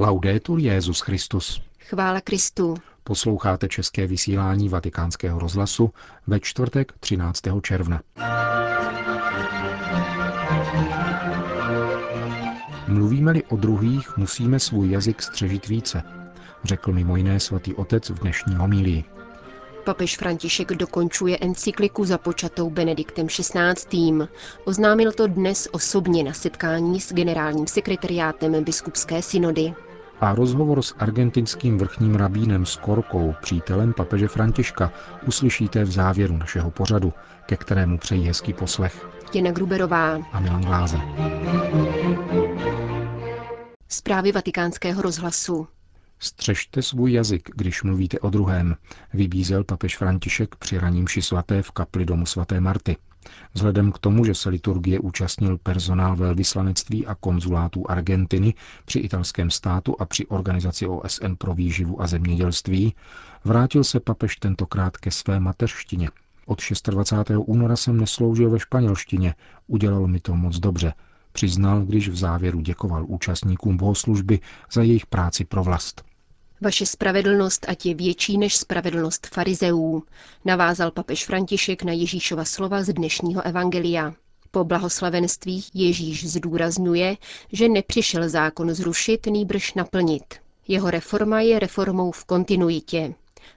Laudetur Jezus Christus. Chvála Kristu. Posloucháte české vysílání Vatikánského rozhlasu ve čtvrtek 13. června. Mluvíme-li o druhých, musíme svůj jazyk střežit více, řekl mimo jiné svatý otec v dnešní homílii. Papež František dokončuje encykliku započatou Benediktem XVI. Oznámil to dnes osobně na setkání s generálním sekretariátem biskupské synody. A rozhovor s argentinským vrchním rabínem Skorkou, přítelem papeže Františka, uslyšíte v závěru našeho pořadu, ke kterému přejí hezký poslech. Jena Gruberová a Milan Gláze. Zprávy vatikánského rozhlasu. Střežte svůj jazyk, když mluvíte o druhém, vybízel papež František při raním svaté v kapli domu svaté Marty. Vzhledem k tomu, že se liturgie účastnil personál velvyslanectví a konzulátů Argentiny při italském státu a při organizaci OSN pro výživu a zemědělství, vrátil se papež tentokrát ke své mateřštině. Od 26. února jsem nesloužil ve španělštině, udělalo mi to moc dobře, přiznal, když v závěru děkoval účastníkům bohoslužby za jejich práci pro vlast. Vaše spravedlnost ať je větší než spravedlnost farizeů, navázal papež František na Ježíšova slova z dnešního evangelia. Po blahoslavenstvích Ježíš zdůrazňuje, že nepřišel zákon zrušit, nýbrž naplnit. Jeho reforma je reformou v kontinuitě.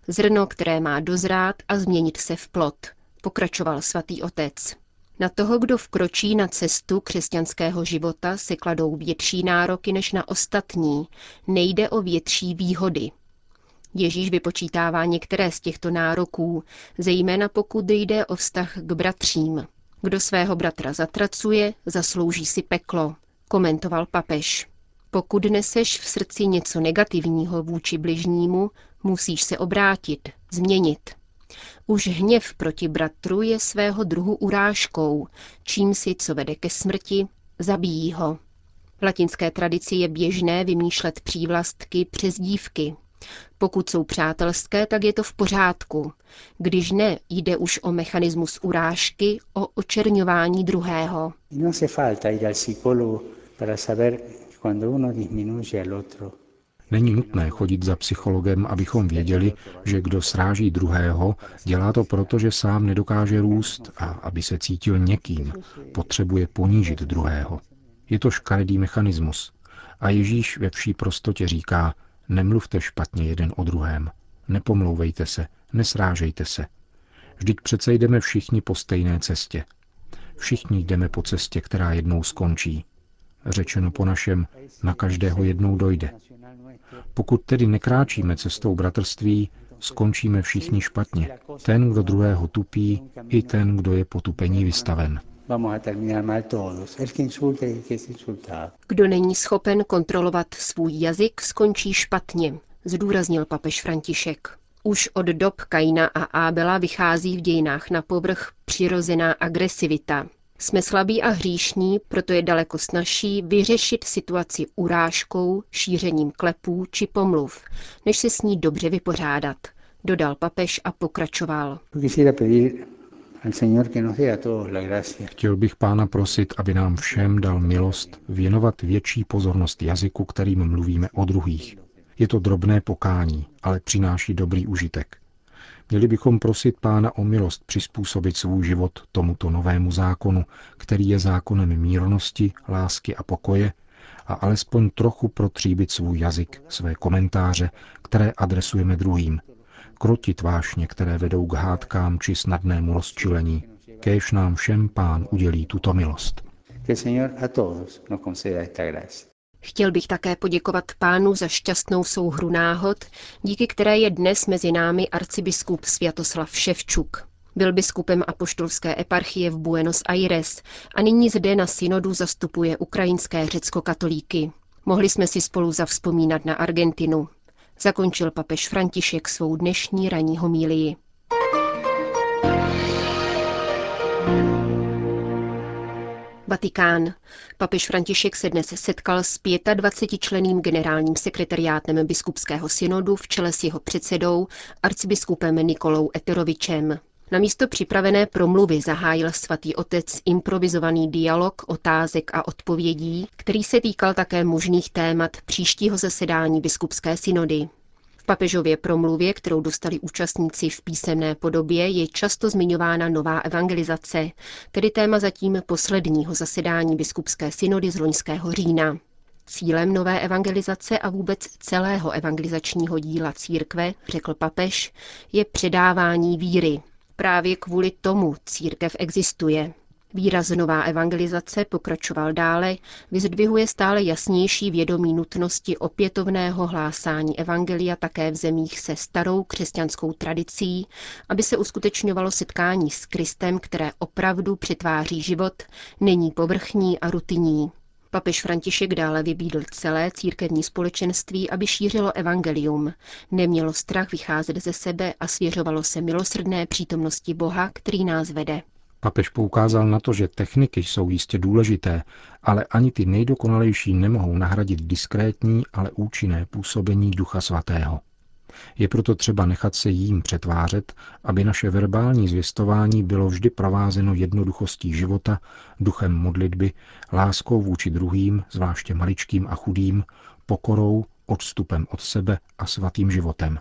Zrno, které má dozrát a změnit se v plot, pokračoval svatý otec. Na toho, kdo vkročí na cestu křesťanského života, se kladou větší nároky než na ostatní. Nejde o větší výhody. Ježíš vypočítává některé z těchto nároků, zejména pokud jde o vztah k bratřím. Kdo svého bratra zatracuje, zaslouží si peklo, komentoval papež. Pokud neseš v srdci něco negativního vůči bližnímu, musíš se obrátit, změnit. Už hněv proti bratru je svého druhu urážkou, čím si, co vede ke smrti, zabíjí ho. V latinské tradici je běžné vymýšlet přívlastky přes dívky. Pokud jsou přátelské, tak je to v pořádku. Když ne, jde už o mechanismus urážky, o očerňování druhého. No hace falta ir al psicólogo para saber cuando uno disminuye al otro Není nutné chodit za psychologem, abychom věděli, že kdo sráží druhého, dělá to proto, že sám nedokáže růst a aby se cítil někým, potřebuje ponížit druhého. Je to škaredý mechanismus. A Ježíš ve vší prostotě říká, nemluvte špatně jeden o druhém, nepomlouvejte se, nesrážejte se. Vždyť přece jdeme všichni po stejné cestě. Všichni jdeme po cestě, která jednou skončí. Řečeno po našem, na každého jednou dojde. Pokud tedy nekráčíme cestou bratrství, skončíme všichni špatně. Ten, kdo druhého tupí, i ten, kdo je potupení vystaven. Kdo není schopen kontrolovat svůj jazyk, skončí špatně, zdůraznil papež František. Už od dob Kaina a Ábela vychází v dějinách na povrch přirozená agresivita, jsme slabí a hříšní, proto je daleko snažší vyřešit situaci urážkou, šířením klepů či pomluv, než se s ní dobře vypořádat, dodal papež a pokračoval. Chtěl bych pána prosit, aby nám všem dal milost věnovat větší pozornost jazyku, kterým mluvíme o druhých. Je to drobné pokání, ale přináší dobrý užitek. Měli bychom prosit Pána o milost přizpůsobit svůj život tomuto novému zákonu, který je zákonem mírnosti, lásky a pokoje, a alespoň trochu protříbit svůj jazyk, své komentáře, které adresujeme druhým, krotit vášně, které vedou k hádkám či snadnému rozčilení. Kéž nám všem pán udělí tuto milost. Que el Señor a todos nos conceda esta gracia. Chtěl bych také poděkovat pánu za šťastnou souhru náhod, díky které je dnes mezi námi arcibiskup Sviatoslav Ševčuk. Byl biskupem apoštolské eparchie v Buenos Aires a nyní zde na synodu zastupuje ukrajinské řecko-katolíky. Mohli jsme si spolu zavzpomínat na Argentinu. Zakončil papež František svou dnešní ranní homílii. Vatikán. Papež František se dnes setkal s 25-členým generálním sekretariátem biskupského synodu v čele s jeho předsedou, arcibiskupem Nikolou Eterovičem. Na místo připravené promluvy zahájil svatý otec improvizovaný dialog otázek a odpovědí, který se týkal také možných témat příštího zasedání biskupské synody. V papežově promluvě, kterou dostali účastníci v písemné podobě, je často zmiňována nová evangelizace, tedy téma zatím posledního zasedání biskupské synody z loňského října. Cílem nové evangelizace a vůbec celého evangelizačního díla církve, řekl papež, je předávání víry. Právě kvůli tomu církev existuje. Výraz nová evangelizace, pokračoval dále, vyzdvihuje stále jasnější vědomí nutnosti opětovného hlásání evangelia také v zemích se starou křesťanskou tradicí, aby se uskutečňovalo setkání s Kristem, které opravdu přetváří život, není povrchní a rutinní. Papež František dále vybídl celé církevní společenství, aby šířilo evangelium, nemělo strach vycházet ze sebe a svěřovalo se milosrdné přítomnosti Boha, který nás vede. Papež poukázal na to, že techniky jsou jistě důležité, ale ani ty nejdokonalejší nemohou nahradit diskrétní, ale účinné působení Ducha Svatého. Je proto třeba nechat se jím přetvářet, aby naše verbální zvěstování bylo vždy provázeno jednoduchostí života, duchem modlitby, láskou vůči druhým, zvláště maličkým a chudým, pokorou, odstupem od sebe a svatým životem.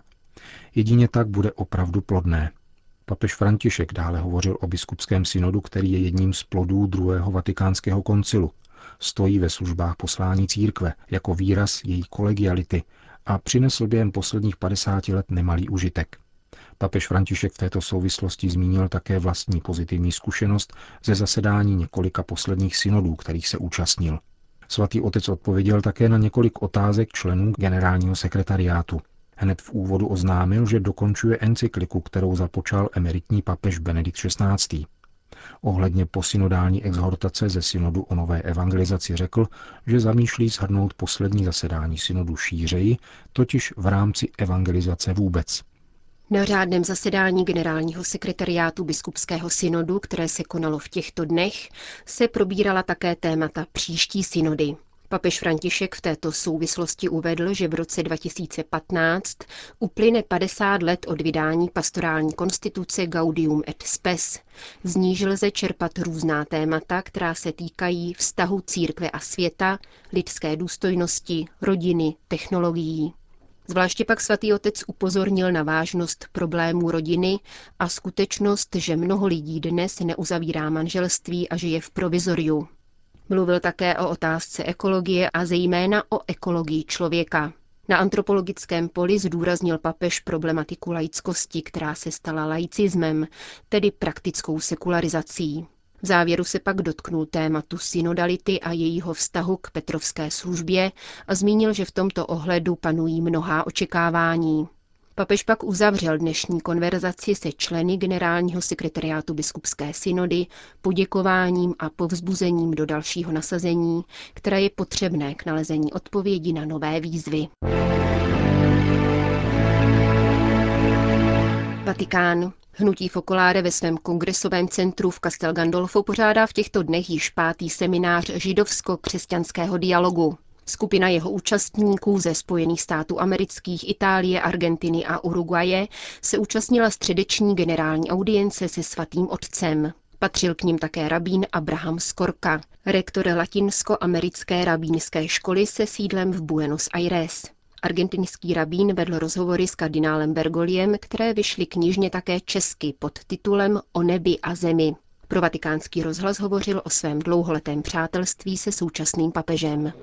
Jedině tak bude opravdu plodné. Papež František dále hovořil o biskupském synodu, který je jedním z plodů druhého vatikánského koncilu. Stojí ve službách poslání církve jako výraz její kolegiality a přinesl během posledních 50 let nemalý užitek. Papež František v této souvislosti zmínil také vlastní pozitivní zkušenost ze zasedání několika posledních synodů, kterých se účastnil. Svatý otec odpověděl také na několik otázek členů generálního sekretariátu. Hned v úvodu oznámil, že dokončuje encykliku, kterou započal emeritní papež Benedikt XVI. Ohledně posynodální exhortace ze synodu o nové evangelizaci řekl, že zamýšlí shrnout poslední zasedání synodu šířeji, totiž v rámci evangelizace vůbec. Na řádném zasedání generálního sekretariátu biskupského synodu, které se konalo v těchto dnech, se probírala také témata příští synody. Papež František v této souvislosti uvedl, že v roce 2015 uplyne 50 let od vydání pastorální konstituce Gaudium et Spes. Z níž lze čerpat různá témata, která se týkají vztahu církve a světa, lidské důstojnosti, rodiny, technologií. Zvláště pak svatý otec upozornil na vážnost problémů rodiny a skutečnost, že mnoho lidí dnes neuzavírá manželství a žije v provizoriu. Mluvil také o otázce ekologie a zejména o ekologii člověka. Na antropologickém poli zdůraznil papež problematiku laickosti, která se stala laicismem, tedy praktickou sekularizací. V závěru se pak dotknul tématu synodality a jejího vztahu k Petrovské službě a zmínil, že v tomto ohledu panují mnohá očekávání. Papež pak uzavřel dnešní konverzaci se členy generálního sekretariátu biskupské synody poděkováním a povzbuzením do dalšího nasazení, které je potřebné k nalezení odpovědi na nové výzvy. Vatikán. Hnutí Focolare ve svém kongresovém centru v Castel Gandolfo pořádá v těchto dnech již pátý seminář židovsko-křesťanského dialogu. Skupina jeho účastníků ze Spojených států amerických, Itálie, Argentiny a Uruguaje se účastnila středeční generální audience se svatým otcem. Patřil k ním také rabín Abraham Skorka, rektor latinsko-americké rabínské školy se sídlem v Buenos Aires. Argentinský rabín vedl rozhovory s kardinálem Bergoliem, které vyšly knižně také česky pod titulem O nebi a zemi. Pro vatikánský rozhlas hovořil o svém dlouholetém přátelství se současným papežem.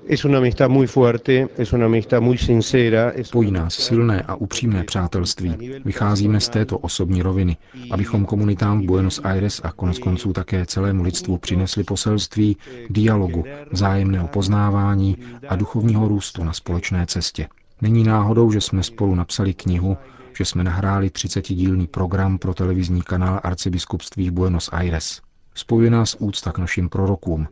Pojí nás silné a upřímné přátelství. Vycházíme z této osobní roviny, abychom komunitám v Buenos Aires a konec konců také celému lidstvu přinesli poselství dialogu, vzájemného poznávání a duchovního růstu na společné cestě. Není náhodou, že jsme spolu napsali knihu, že jsme nahráli 30-dílný program pro televizní kanál arcibiskupství Buenos Aires. Spojuje nás úcta k našim prorokům.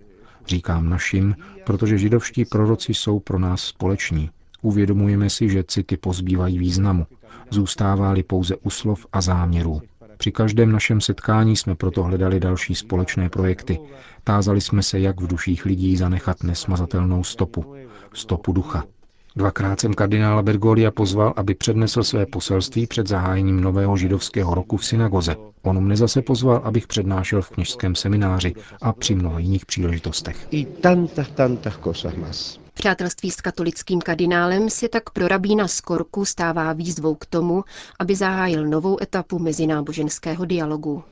Říkám našim, protože židovští proroci jsou pro nás společní. Uvědomujeme si, že city pozbývají významu. Zůstává-li pouze uslov a záměrů. Při každém našem setkání jsme proto hledali další společné projekty. Tázali jsme se, jak v duších lidí zanechat nesmazatelnou stopu. Stopu ducha. Dvakrát jsem kardinála Bergolia pozval, aby přednesl své poselství před zahájením nového židovského roku v synagoze. On mne zase pozval, abych přednášel v kněžském semináři a při mnoha jiných příležitostech. Přátelství s katolickým kardinálem se tak pro rabína Skorku stává výzvou k tomu, aby zahájil novou etapu mezináboženského dialogu.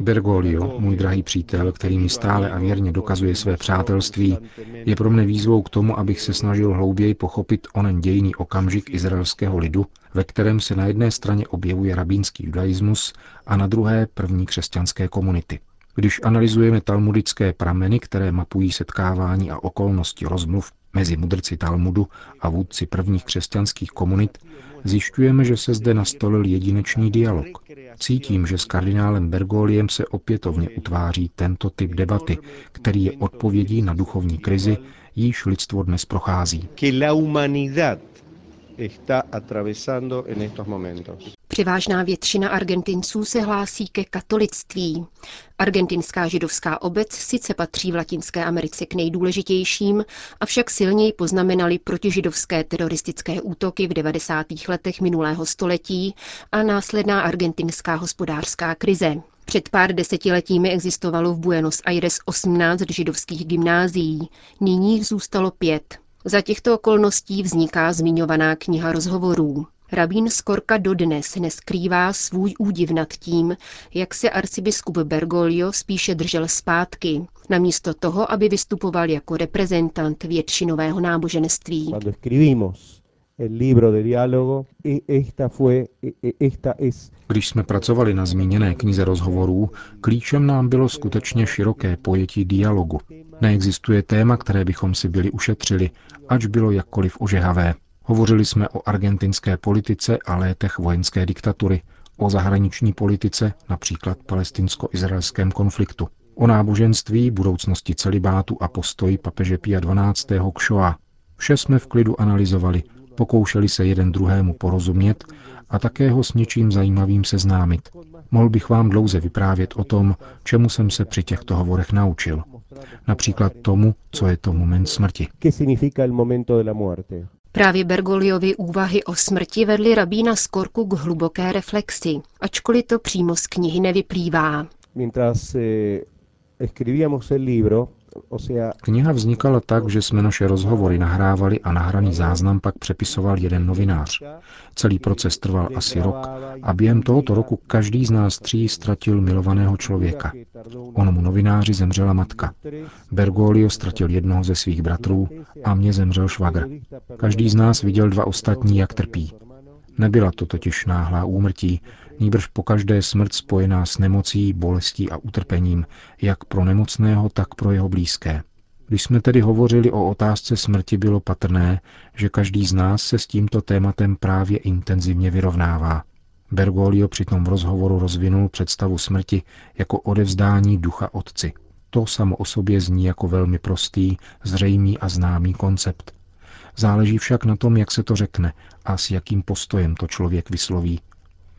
Bergoglio, můj drahý přítel, který mi stále a věrně dokazuje své přátelství, je pro mne výzvou k tomu, abych se snažil hlouběji pochopit onen dějný okamžik izraelského lidu, ve kterém se na jedné straně objevuje rabínský judaismus a na druhé první křesťanské komunity. Když analyzujeme talmudické prameny, které mapují setkávání a okolnosti rozmluv mezi mudrci Talmudu a vůdci prvních křesťanských komunit, zjišťujeme, že se zde nastolil jedinečný dialog. Cítím, že s kardinálem Bergoliem se opětovně utváří tento typ debaty, který je odpovědí na duchovní krizi, již lidstvo dnes prochází Převážná většina Argentinců se hlásí ke katolictví. Argentinská židovská obec sice patří v Latinské Americe k nejdůležitějším, avšak silněji poznamenali protižidovské teroristické útoky v 90. letech minulého století a následná argentinská hospodářská krize. Před pár desetiletími existovalo v Buenos Aires 18 židovských gymnázií, nyní zůstalo pět. Za těchto okolností vzniká zmiňovaná kniha rozhovorů. Rabín Skorka dodnes neskrývá svůj údiv nad tím, jak se arcibiskup Bergoglio spíše držel zpátky, namísto toho, aby vystupoval jako reprezentant většinového náboženství. Když jsme pracovali na zmíněné knize rozhovorů, klíčem nám bylo skutečně široké pojetí dialogu. Neexistuje téma, které bychom si byli ušetřili, ač bylo jakkoliv ožehavé. Hovořili jsme o argentinské politice a létech vojenské diktatury, o zahraniční politice, například palestinsko-izraelském konfliktu, o náboženství, budoucnosti celibátu a postoji papeže Pia XII. k Shoah. Vše jsme v klidu analyzovali, pokoušeli se jeden druhému porozumět a také ho s něčím zajímavým seznámit. Mohl bych vám dlouze vyprávět o tom, čemu jsem se při těchto hovorech naučil. Například tomu, co je to moment smrti. Právě Bergoliovi úvahy o smrti vedly rabína Skorku k hluboké reflexi, ačkoliv to přímo z knihy nevyplývá. Mientras eh, escribíamos el libro, Kniha vznikala tak, že jsme naše rozhovory nahrávali a nahraný záznam pak přepisoval jeden novinář. Celý proces trval asi rok a během tohoto roku každý z nás tří ztratil milovaného člověka. Onomu novináři zemřela matka. Bergoglio ztratil jednoho ze svých bratrů a mě zemřel švagr. Každý z nás viděl dva ostatní, jak trpí. Nebyla to totiž náhlá úmrtí, nýbrž pokaždé smrt spojená s nemocí, bolestí a utrpením, jak pro nemocného, tak pro jeho blízké. Když jsme tedy hovořili o otázce smrti, bylo patrné, že každý z nás se s tímto tématem právě intenzivně vyrovnává. Bergoglio přitom v rozhovoru rozvinul představu smrti jako odevzdání ducha otci. To samo o sobě zní jako velmi prostý, zřejmý a známý koncept. Záleží však na tom, jak se to řekne a s jakým postojem to člověk vysloví.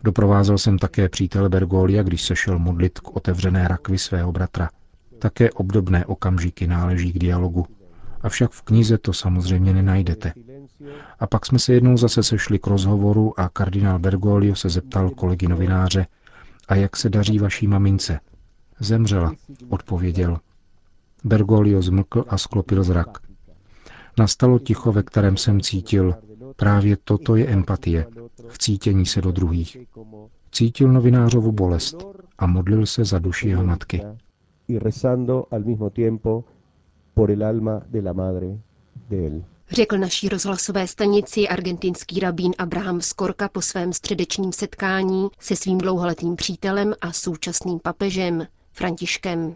Doprovázel jsem také přítele Bergolia, když se šel modlit k otevřené rakvi svého bratra. Také obdobné okamžiky náleží k dialogu. Avšak v knize to samozřejmě nenajdete. A pak jsme se jednou zase sešli k rozhovoru a kardinál Bergoglio se zeptal kolegy novináře, a jak se daří vaší mamince? Zemřela, odpověděl. Bergoglio zmlkl a sklopil zrak. Nastalo ticho, ve kterém jsem cítil, právě toto je empatie, vcítění se do druhých. Cítil novinářovu bolest a modlil se za duši jeho matky. Řekl naší rozhlasové stanici argentinský rabín Abraham Skorka po svém středečním setkání se svým dlouholetým přítelem a současným papežem Františkem.